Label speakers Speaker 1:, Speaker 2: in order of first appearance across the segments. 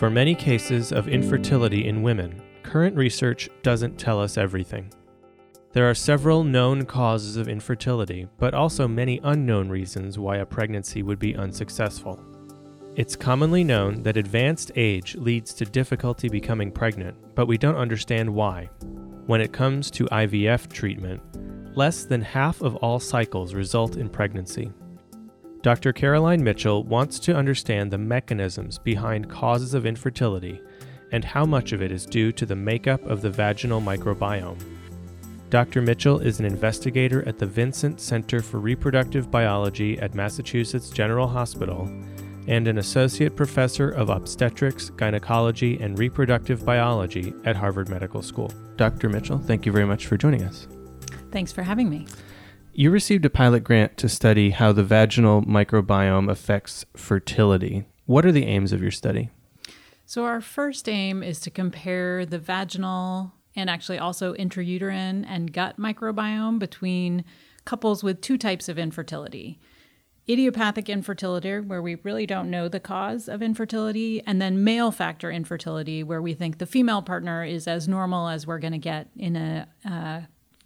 Speaker 1: For many cases of infertility in women, current research doesn't tell us everything. There are several known causes of infertility, but also many unknown reasons why a pregnancy would be unsuccessful. It's commonly known that advanced age leads to difficulty becoming pregnant, but we don't understand why. When it comes to IVF treatment, less than half of all cycles result in pregnancy. Dr. Caroline Mitchell wants to understand the mechanisms behind causes of infertility and how much of it is due to the makeup of the vaginal microbiome. Dr. Mitchell is an investigator at the Vincent Center for Reproductive Biology at Massachusetts General Hospital and an associate professor of obstetrics, gynecology, and reproductive biology at Harvard Medical School. Dr. Mitchell, thank you very much for joining us.
Speaker 2: Thanks for having me.
Speaker 1: You received a pilot grant to study how the vaginal microbiome affects fertility. What are the aims of your study?
Speaker 2: So, our first aim is to compare the vaginal and actually also intrauterine and gut microbiome between couples with two types of infertility idiopathic infertility, where we really don't know the cause of infertility, and then male factor infertility, where we think the female partner is as normal as we're going to get in a uh,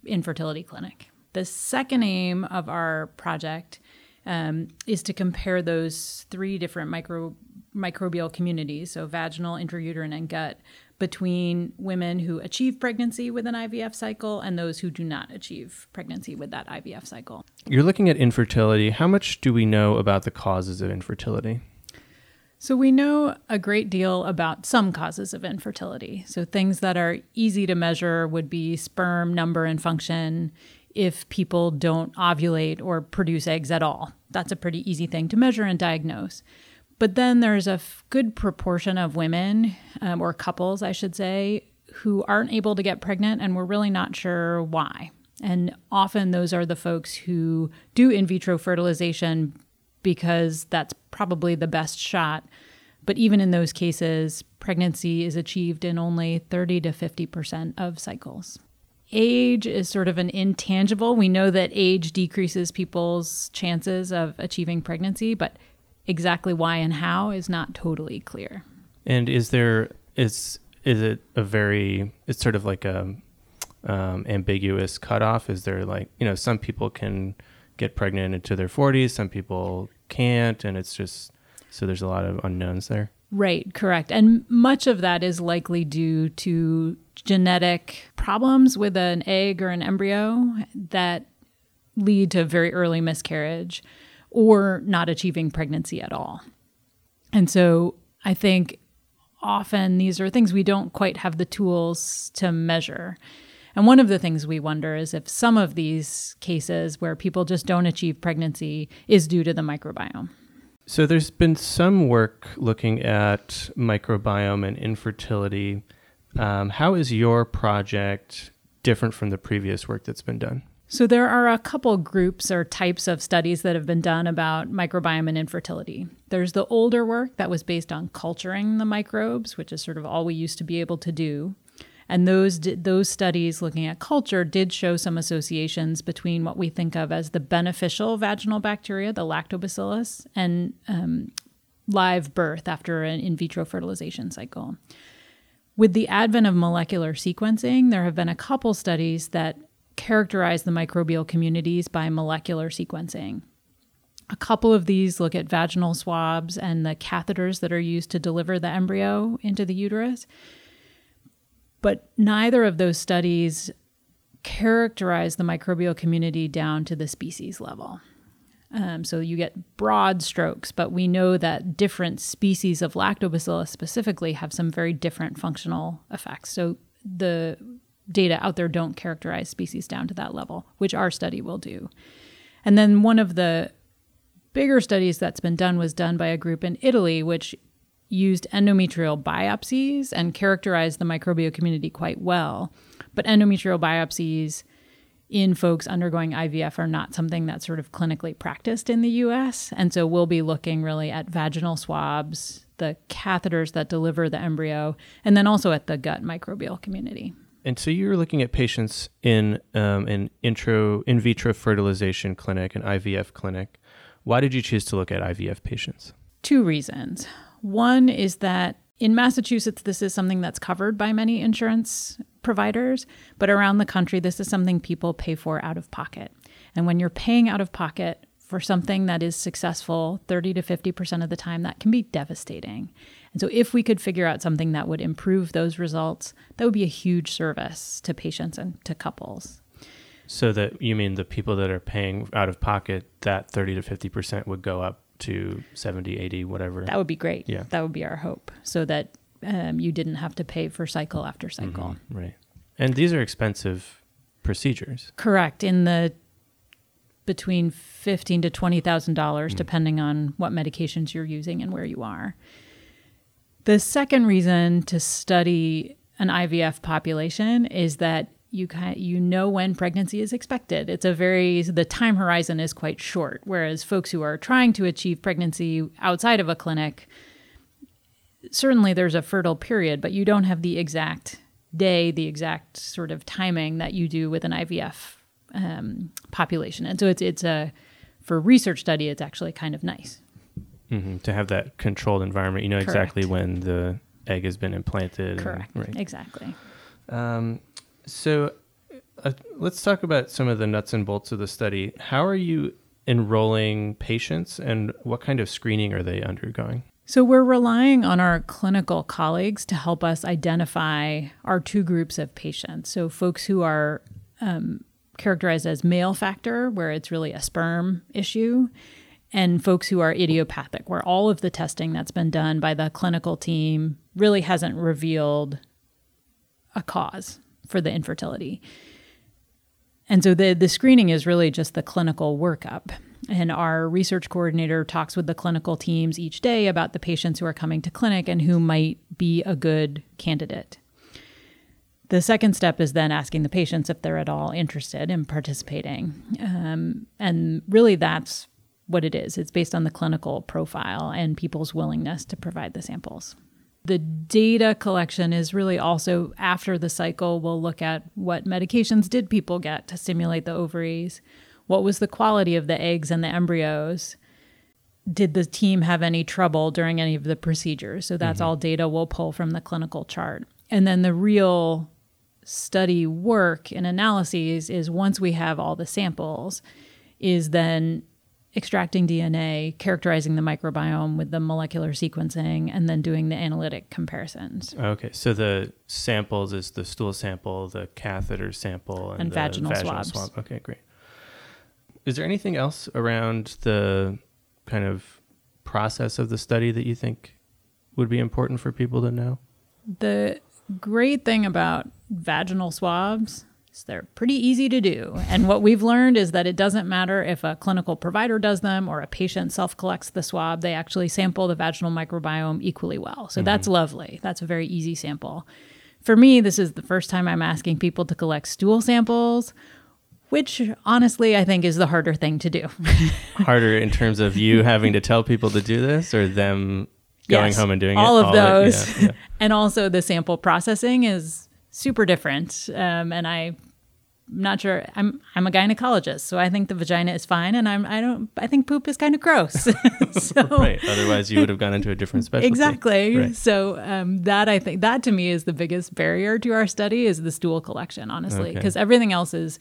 Speaker 2: infertility clinic. The second aim of our project um, is to compare those three different micro, microbial communities, so vaginal, intrauterine, and gut, between women who achieve pregnancy with an IVF cycle and those who do not achieve pregnancy with that IVF cycle.
Speaker 1: You're looking at infertility. How much do we know about the causes of infertility?
Speaker 2: So, we know a great deal about some causes of infertility. So, things that are easy to measure would be sperm number and function, if people don't ovulate or produce eggs at all. That's a pretty easy thing to measure and diagnose. But then there's a f- good proportion of women, um, or couples, I should say, who aren't able to get pregnant and we're really not sure why. And often those are the folks who do in vitro fertilization because that's probably the best shot. But even in those cases, pregnancy is achieved in only 30 to 50% of cycles age is sort of an intangible. We know that age decreases people's chances of achieving pregnancy, but exactly why and how is not totally clear.
Speaker 1: And is there is is it a very it's sort of like a um, ambiguous cutoff? Is there like you know some people can get pregnant into their 40s, some people can't, and it's just so there's a lot of unknowns there.
Speaker 2: Right, correct. And much of that is likely due to genetic problems with an egg or an embryo that lead to very early miscarriage or not achieving pregnancy at all. And so I think often these are things we don't quite have the tools to measure. And one of the things we wonder is if some of these cases where people just don't achieve pregnancy is due to the microbiome.
Speaker 1: So there's been some work looking at microbiome and infertility. Um, how is your project different from the previous work that's been done?
Speaker 2: So there are a couple groups or types of studies that have been done about microbiome and infertility. There's the older work that was based on culturing the microbes, which is sort of all we used to be able to do. And those those studies looking at culture did show some associations between what we think of as the beneficial vaginal bacteria, the lactobacillus, and um, live birth after an in vitro fertilization cycle. With the advent of molecular sequencing, there have been a couple studies that characterize the microbial communities by molecular sequencing. A couple of these look at vaginal swabs and the catheters that are used to deliver the embryo into the uterus. But neither of those studies characterize the microbial community down to the species level. Um, so you get broad strokes, but we know that different species of lactobacillus specifically have some very different functional effects. So the data out there don't characterize species down to that level, which our study will do. And then one of the bigger studies that's been done was done by a group in Italy, which used endometrial biopsies and characterized the microbial community quite well. But endometrial biopsies in folks undergoing IVF are not something that's sort of clinically practiced in the US. And so we'll be looking really at vaginal swabs, the catheters that deliver the embryo, and then also at the gut microbial community.
Speaker 1: And so you were looking at patients in um, an intro in vitro fertilization clinic, an IVF clinic. Why did you choose to look at IVF patients?
Speaker 2: Two reasons. One is that in Massachusetts, this is something that's covered by many insurance providers, but around the country, this is something people pay for out of pocket. And when you're paying out of pocket for something that is successful 30 to 50% of the time, that can be devastating. And so, if we could figure out something that would improve those results, that would be a huge service to patients and to couples.
Speaker 1: So, that you mean the people that are paying out of pocket, that 30 to 50% would go up to 70, 80, whatever?
Speaker 2: That would be great.
Speaker 1: Yeah.
Speaker 2: That would be our hope. So that um, you didn't have to pay for cycle after cycle.
Speaker 1: Mm-hmm, right. And these are expensive procedures.
Speaker 2: Correct. In the between fifteen to twenty thousand dollars, mm. depending on what medications you're using and where you are. The second reason to study an IVF population is that you you know when pregnancy is expected. It's a very the time horizon is quite short. Whereas folks who are trying to achieve pregnancy outside of a clinic, certainly there's a fertile period, but you don't have the exact day, the exact sort of timing that you do with an IVF um, population. And so it's it's a for research study, it's actually kind of nice
Speaker 1: mm-hmm. to have that controlled environment. You know Correct. exactly when the egg has been implanted.
Speaker 2: Correct. And, right. Exactly.
Speaker 1: Um, so uh, let's talk about some of the nuts and bolts of the study. How are you enrolling patients, and what kind of screening are they undergoing?
Speaker 2: So, we're relying on our clinical colleagues to help us identify our two groups of patients. So, folks who are um, characterized as male factor, where it's really a sperm issue, and folks who are idiopathic, where all of the testing that's been done by the clinical team really hasn't revealed a cause for the infertility. And so the, the screening is really just the clinical workup. And our research coordinator talks with the clinical teams each day about the patients who are coming to clinic and who might be a good candidate. The second step is then asking the patients if they're at all interested in participating. Um, and really, that's what it is. It's based on the clinical profile and people's willingness to provide the samples. The data collection is really also after the cycle, we'll look at what medications did people get to stimulate the ovaries what was the quality of the eggs and the embryos? Did the team have any trouble during any of the procedures? So that's mm-hmm. all data we'll pull from the clinical chart. And then the real study work and analyses is once we have all the samples, is then extracting DNA, characterizing the microbiome with the molecular sequencing, and then doing the analytic comparisons.
Speaker 1: Okay, so the samples is the stool sample, the catheter sample, and,
Speaker 2: and vaginal,
Speaker 1: vaginal
Speaker 2: swabs.
Speaker 1: Swab. Okay, great. Is there anything else around the kind of process of the study that you think would be important for people to know?
Speaker 2: The great thing about vaginal swabs is they're pretty easy to do. And what we've learned is that it doesn't matter if a clinical provider does them or a patient self collects the swab, they actually sample the vaginal microbiome equally well. So mm-hmm. that's lovely. That's a very easy sample. For me, this is the first time I'm asking people to collect stool samples which honestly I think is the harder thing to do.
Speaker 1: harder in terms of you having to tell people to do this or them going
Speaker 2: yes,
Speaker 1: home and doing
Speaker 2: all
Speaker 1: it?
Speaker 2: Of all of those. Yeah, yeah. and also the sample processing is super different. Um, and I I'm not sure. I'm I'm a gynecologist, so I think the vagina is fine, and I'm I don't I think poop is kind of gross.
Speaker 1: so, right. Otherwise, you would have gone into a different specialty.
Speaker 2: Exactly.
Speaker 1: Right.
Speaker 2: So um, that I think that to me is the biggest barrier to our study is the stool collection, honestly, because okay. everything else is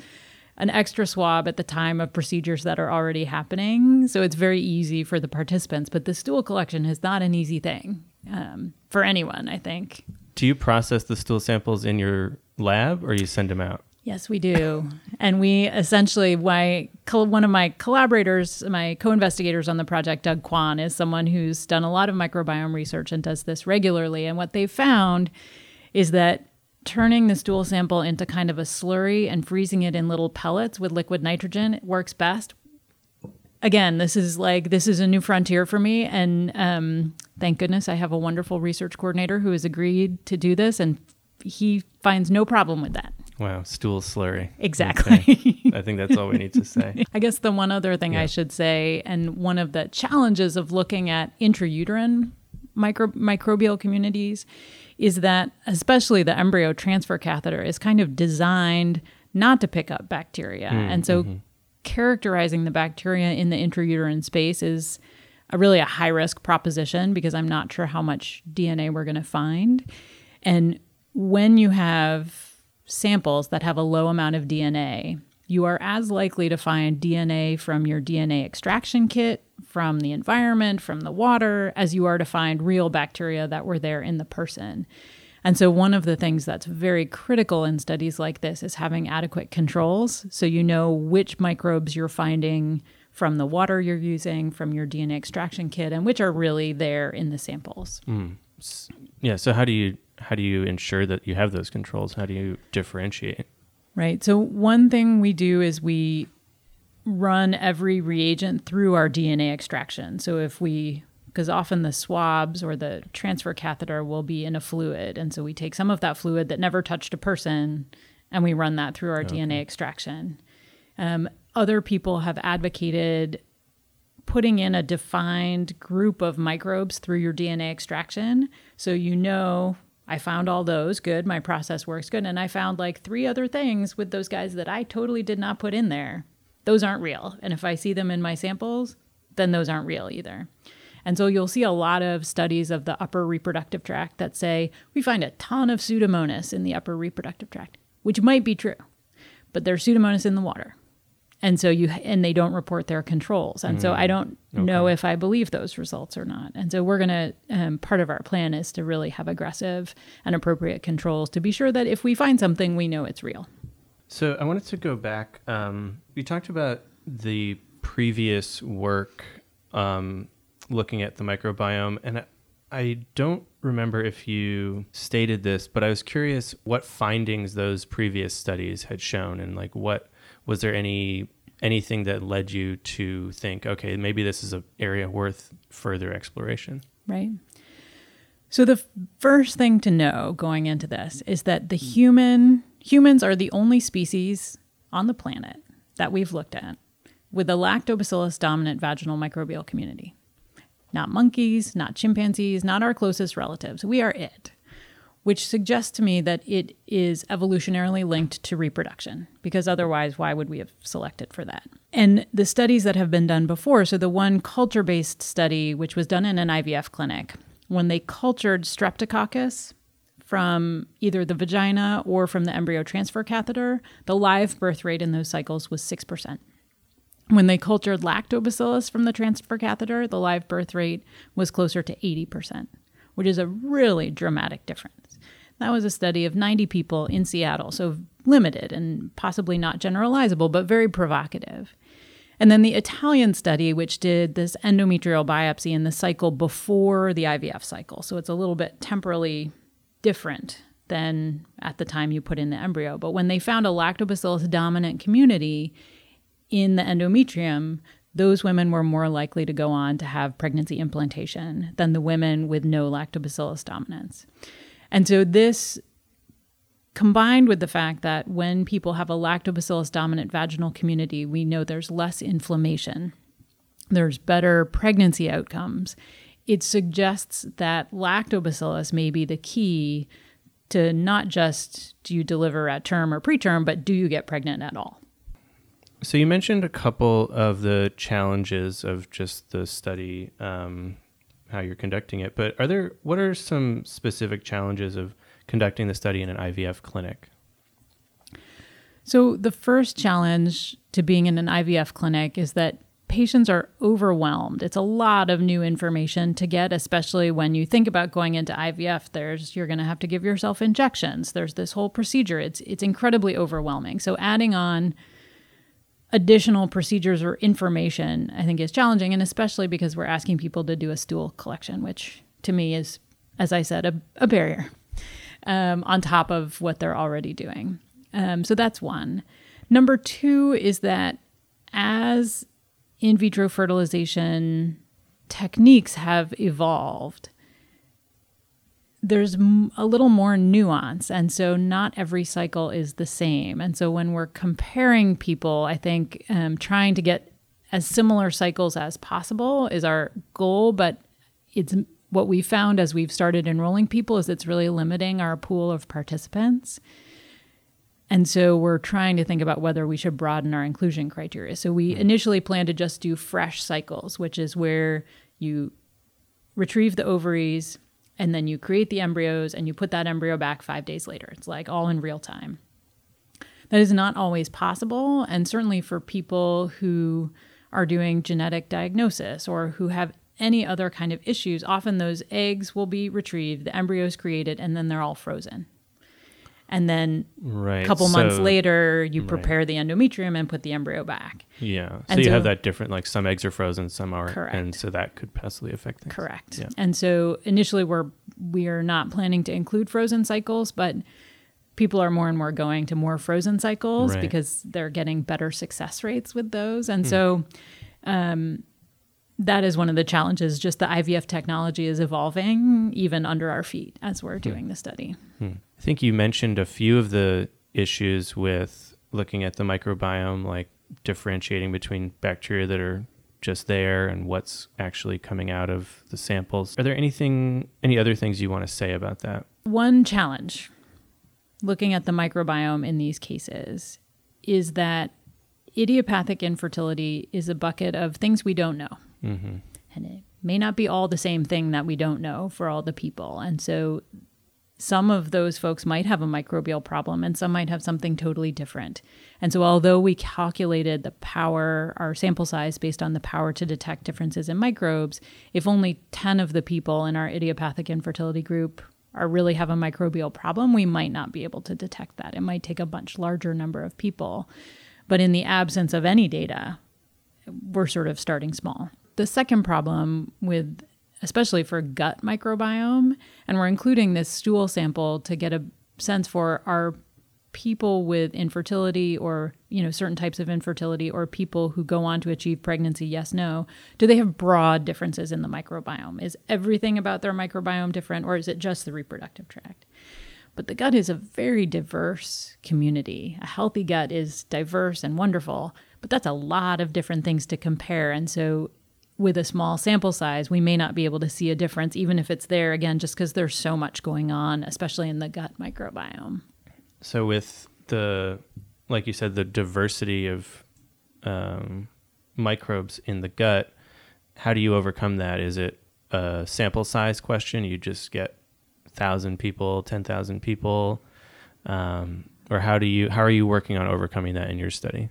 Speaker 2: an extra swab at the time of procedures that are already happening. So it's very easy for the participants. But the stool collection is not an easy thing um, for anyone, I think.
Speaker 1: Do you process the stool samples in your lab or you send them out?
Speaker 2: Yes, we do. and we essentially, why one of my collaborators, my co investigators on the project, Doug Kwon, is someone who's done a lot of microbiome research and does this regularly. And what they found is that turning the stool sample into kind of a slurry and freezing it in little pellets with liquid nitrogen works best. again, this is like this is a new frontier for me, and um, thank goodness I have a wonderful research coordinator who has agreed to do this, and he finds no problem with that.
Speaker 1: Wow, stool slurry.
Speaker 2: Exactly.
Speaker 1: Okay. I think that's all we need to say.
Speaker 2: I guess the one other thing
Speaker 1: Yeah.
Speaker 2: I should say, and one of the challenges of looking at intrauterine micro- microbial communities, is that especially the embryo transfer catheter is kind of designed not to pick up bacteria. Hmm, and so mm-hmm. characterizing the bacteria in the intrauterine space is a really a high risk proposition because I'm not sure how much DNA we're going to find. And when you have samples that have a low amount of DNA, you are as likely to find DNA from your DNA extraction kit, from the environment, from the water, as you are to find real bacteria that were there in the person. And so, one of the things that's very critical in studies like this is having adequate controls. So, you know which microbes you're finding from the water you're using, from your DNA extraction kit, and which are really there in the samples. Hmm.
Speaker 1: Yeah. So how do you how do you ensure that you have those controls? How do you differentiate?
Speaker 2: Right. So, one thing we do is we run every reagent through our DNA extraction. So, if we, because often the swabs or the transfer catheter will be in a fluid. And so, we take some of that fluid that never touched a person and we run that through our DNA extraction. Um, other people have advocated putting in a defined group of microbes through your DNA extraction. So you know, I found all those, good, my process works good. And I found like three other things with those guys that I totally did not put in there. Those aren't real. And if I see them in my samples, then those aren't real either. And so you'll see a lot of studies of the upper reproductive tract that say we find a ton of Pseudomonas in the upper reproductive tract, which might be true, but there's Pseudomonas in the water. And so you and they don't report their controls. And so i don't know if i believe those results or not. And so we're going to um, part of our plan is to really have aggressive and appropriate controls to be sure that if we find something we know it's real
Speaker 1: So I wanted to go back. Um, talked about the previous work um, looking at the microbiome, and I, I don't remember if you stated this, but I was curious what findings those previous studies had shown, and like what was there any anything that led you to think, okay, maybe this is an area worth further exploration.
Speaker 2: right so the f- first thing to know going into this is that the human humans are the only species on the planet that we've looked at with a lactobacillus dominant vaginal microbial community not monkeys, not chimpanzees, not our closest relatives. We are it, which suggests to me that it is evolutionarily linked to reproduction, because otherwise, why would we have selected for that? And the studies that have been done before, so the one culture based study, which was done in an IVF clinic, when they cultured streptococcus from either the vagina or from the embryo transfer catheter, the live birth rate in those cycles was 6%. When they cultured lactobacillus from the transfer catheter, the live birth rate was closer to 80%, which is a really dramatic difference. That was a study of 90 people in Seattle, so limited and possibly not generalizable, but very provocative. And then the Italian study, which did this endometrial biopsy in the cycle before the IVF cycle. So it's a little bit temporally different than at the time you put in the embryo. But when they found a lactobacillus dominant community in the endometrium, those women were more likely to go on to have pregnancy implantation than the women with no lactobacillus dominance. And so this combined with the fact that when people have a lactobacillus dominant vaginal community, we know there's less inflammation, there's better pregnancy outcomes. It suggests that lactobacillus may be the key to not just do you deliver at term or preterm, but do you get pregnant at all?
Speaker 1: So you mentioned a couple of the challenges of just the study, um, how you're conducting it. But are there what are some specific challenges of conducting the study in an IVF clinic?
Speaker 2: So, the first challenge to being in an IVF clinic is that patients are overwhelmed. It's a lot of new information to get, especially when you think about going into IVF. There's you're going to have to give yourself injections. There's this whole procedure. It's it's incredibly overwhelming. So, adding on additional procedures or information, I think is challenging, and especially because we're asking people to do a stool collection, which to me is, as I said, a, a barrier um, on top of what they're already doing. Um, so that's one. Number two is that as in vitro fertilization techniques have evolved, there's a little more nuance. And so not every cycle is the same. And so when we're comparing people, I think um, trying to get as similar cycles as possible is our goal. But it's what we found as we've started enrolling people is it's really limiting our pool of participants. And so we're trying to think about whether we should broaden our inclusion criteria. So we hmm. initially planned to just do fresh cycles, which is where you retrieve the ovaries and then you create the embryos and you put that embryo back five days later. It's like all in real time. That is not always possible. And certainly for people who are doing genetic diagnosis or who have any other kind of issues, often those eggs will be retrieved, the embryos created, and then they're all frozen. And then
Speaker 1: Right.
Speaker 2: a couple months later, you prepare the endometrium and put the embryo back.
Speaker 1: Yeah. So
Speaker 2: And
Speaker 1: you
Speaker 2: so-
Speaker 1: have that different, like some eggs are frozen, some aren't.
Speaker 2: Correct.
Speaker 1: And so that could possibly affect things.
Speaker 2: Correct.
Speaker 1: Yeah.
Speaker 2: And so initially we're we are not planning to include frozen cycles, but people are more and more going to more frozen cycles
Speaker 1: Right.
Speaker 2: because they're getting better success rates with those.
Speaker 1: Hmm.
Speaker 2: And so um, that is one of the challenges. Just the IVF technology is evolving even under our feet as we're doing the study.
Speaker 1: I think you mentioned a few of the issues with looking at the microbiome, like differentiating between bacteria that are just there and what's actually coming out of the samples. Are there anything, any other things you want to say about that?
Speaker 2: One challenge looking at the microbiome in these cases is that idiopathic infertility is a bucket of things we don't know.
Speaker 1: Mm-hmm.
Speaker 2: And it may not be all the same thing that we don't know for all the people. And so some of those folks might have a microbial problem and some might have something totally different. And so, although we calculated the power, our sample size based on the power to detect differences in microbes, if only 10 of the people in our idiopathic infertility group are really have a microbial problem, we might not be able to detect that. It might take a much larger number of people. But in the absence of any data, we're sort of starting small. The second problem with especially for gut microbiome and we're including this stool sample to get a sense for are people with infertility or you know certain types of infertility or people who go on to achieve pregnancy yes no do they have broad differences in the microbiome is everything about their microbiome different or is it just the reproductive tract but the gut is a very diverse community. A healthy gut is diverse and wonderful, but that's a lot of different things to compare. And so, with a small sample size, we may not be able to see a difference, even if it's there, again, just because there's so much going on, especially in the gut microbiome.
Speaker 1: So with the, like you said, the diversity of um, microbes in the gut, how do you overcome that? Is it a sample size question? You just get thousand people, ten thousand people, um, or how do you how are you working on overcoming that in your study?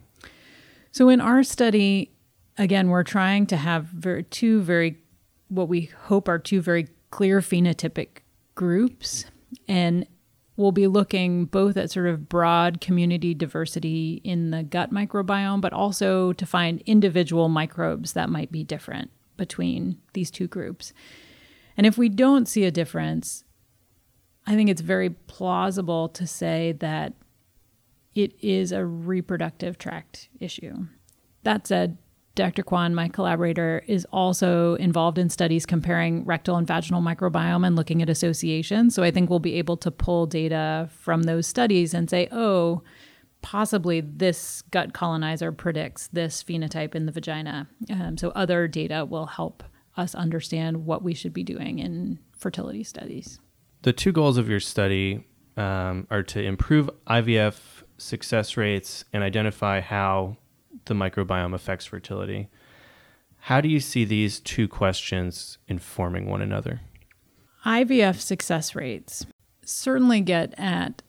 Speaker 2: So, in our study, again, we're trying to have very, two very, what we hope are two very clear phenotypic groups. And we'll be looking both at sort of broad community diversity in the gut microbiome, but also to find individual microbes that might be different between these two groups. And if we don't see a difference, I think it's very plausible to say that it is a reproductive tract issue. That said, Dr. Kwon, my collaborator, is also involved in studies comparing rectal and vaginal microbiome and looking at associations. So I think we'll be able to pull data from those studies and say, oh, possibly this gut colonizer predicts this phenotype in the vagina. Um, so other data will help us understand what we should be doing in fertility studies.
Speaker 1: The two goals of your study um, are to improve IVF success rates and identify how the microbiome affects fertility. How do you see these two questions informing one another?
Speaker 2: IVF success rates certainly get at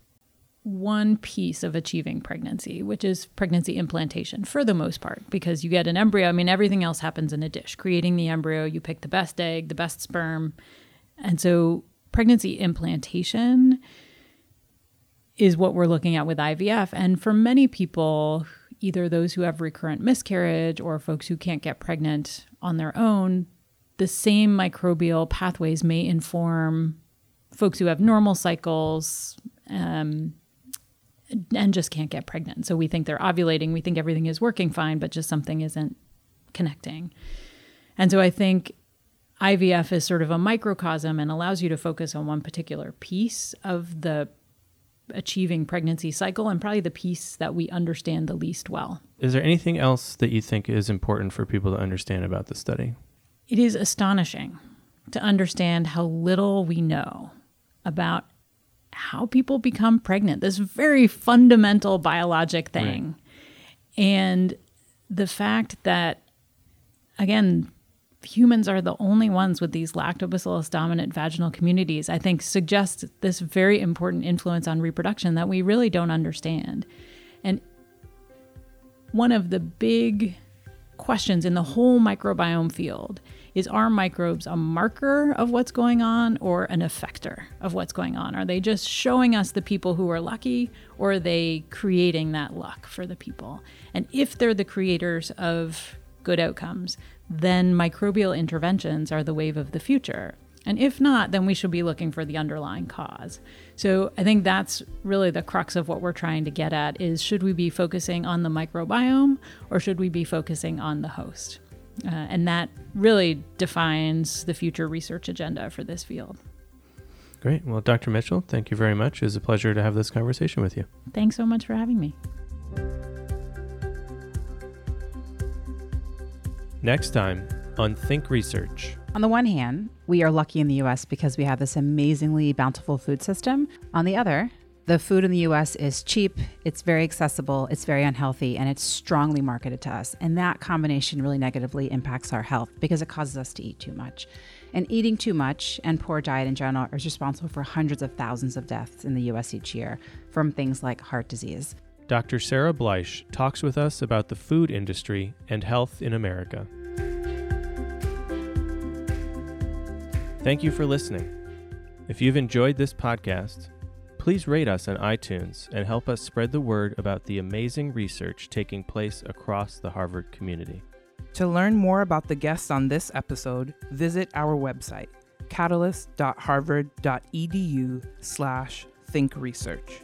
Speaker 2: one piece of achieving pregnancy, which is pregnancy implantation for the most part, because you get an embryo. I mean, everything else happens in a dish. Creating the embryo, you pick the best egg, the best sperm. And so pregnancy implantation is what we're looking at with IVF. And for many people, either those who have recurrent miscarriage or folks who can't get pregnant on their own, the same microbial pathways may inform folks who have normal cycles um, and just can't get pregnant. So we think they're ovulating, we think everything is working fine, but just something isn't connecting. And so I think IVF is sort of a microcosm and allows you to focus on one particular piece of the achieving pregnancy cycle and probably the piece that we understand the least well.
Speaker 1: Is there anything else that you think is important for people to understand about the study?
Speaker 2: It is astonishing to understand how little we know about how people become pregnant, this very fundamental biologic thing. Right. And the fact that, again, humans are the only ones with these lactobacillus dominant vaginal communities, I think suggests this very important influence on reproduction that we really don't understand. And one of the big questions in the whole microbiome field is are microbes a marker of what's going on or an effector of what's going on? Are they just showing us the people who are lucky or are they creating that luck for the people? And if they're the creators of good outcomes, then microbial interventions are the wave of the future. And if not, then we should be looking for the underlying cause. So I think that's really the crux of what we're trying to get at is should we be focusing on the microbiome or should we be focusing on the host? Uh, and that really defines the future research agenda for this field.
Speaker 1: Great. Well, Dr. Mitchell, thank you very much. It was a pleasure to have this conversation with you.
Speaker 2: Thanks so much for having me.
Speaker 1: Next time on Think Research.
Speaker 3: On the one hand, we are lucky in the US because we have this amazingly bountiful food system. On the other, the food in the US is cheap, it's very accessible, it's very unhealthy, and it's strongly marketed to us. And that combination really negatively impacts our health because it causes us to eat too much. And eating too much and poor diet in general is responsible for hundreds of thousands of deaths in the US each year from things like heart disease.
Speaker 1: Dr. Sarah Bleich talks with us about the food industry and health in America. Thank you for listening. If you've enjoyed this podcast, Please rate us on iTunes and help us spread the word about the amazing research taking place across the Harvard community.
Speaker 4: To learn more about the guests on this episode, visit our website, catalyst.harvard.edu slash thinkresearch.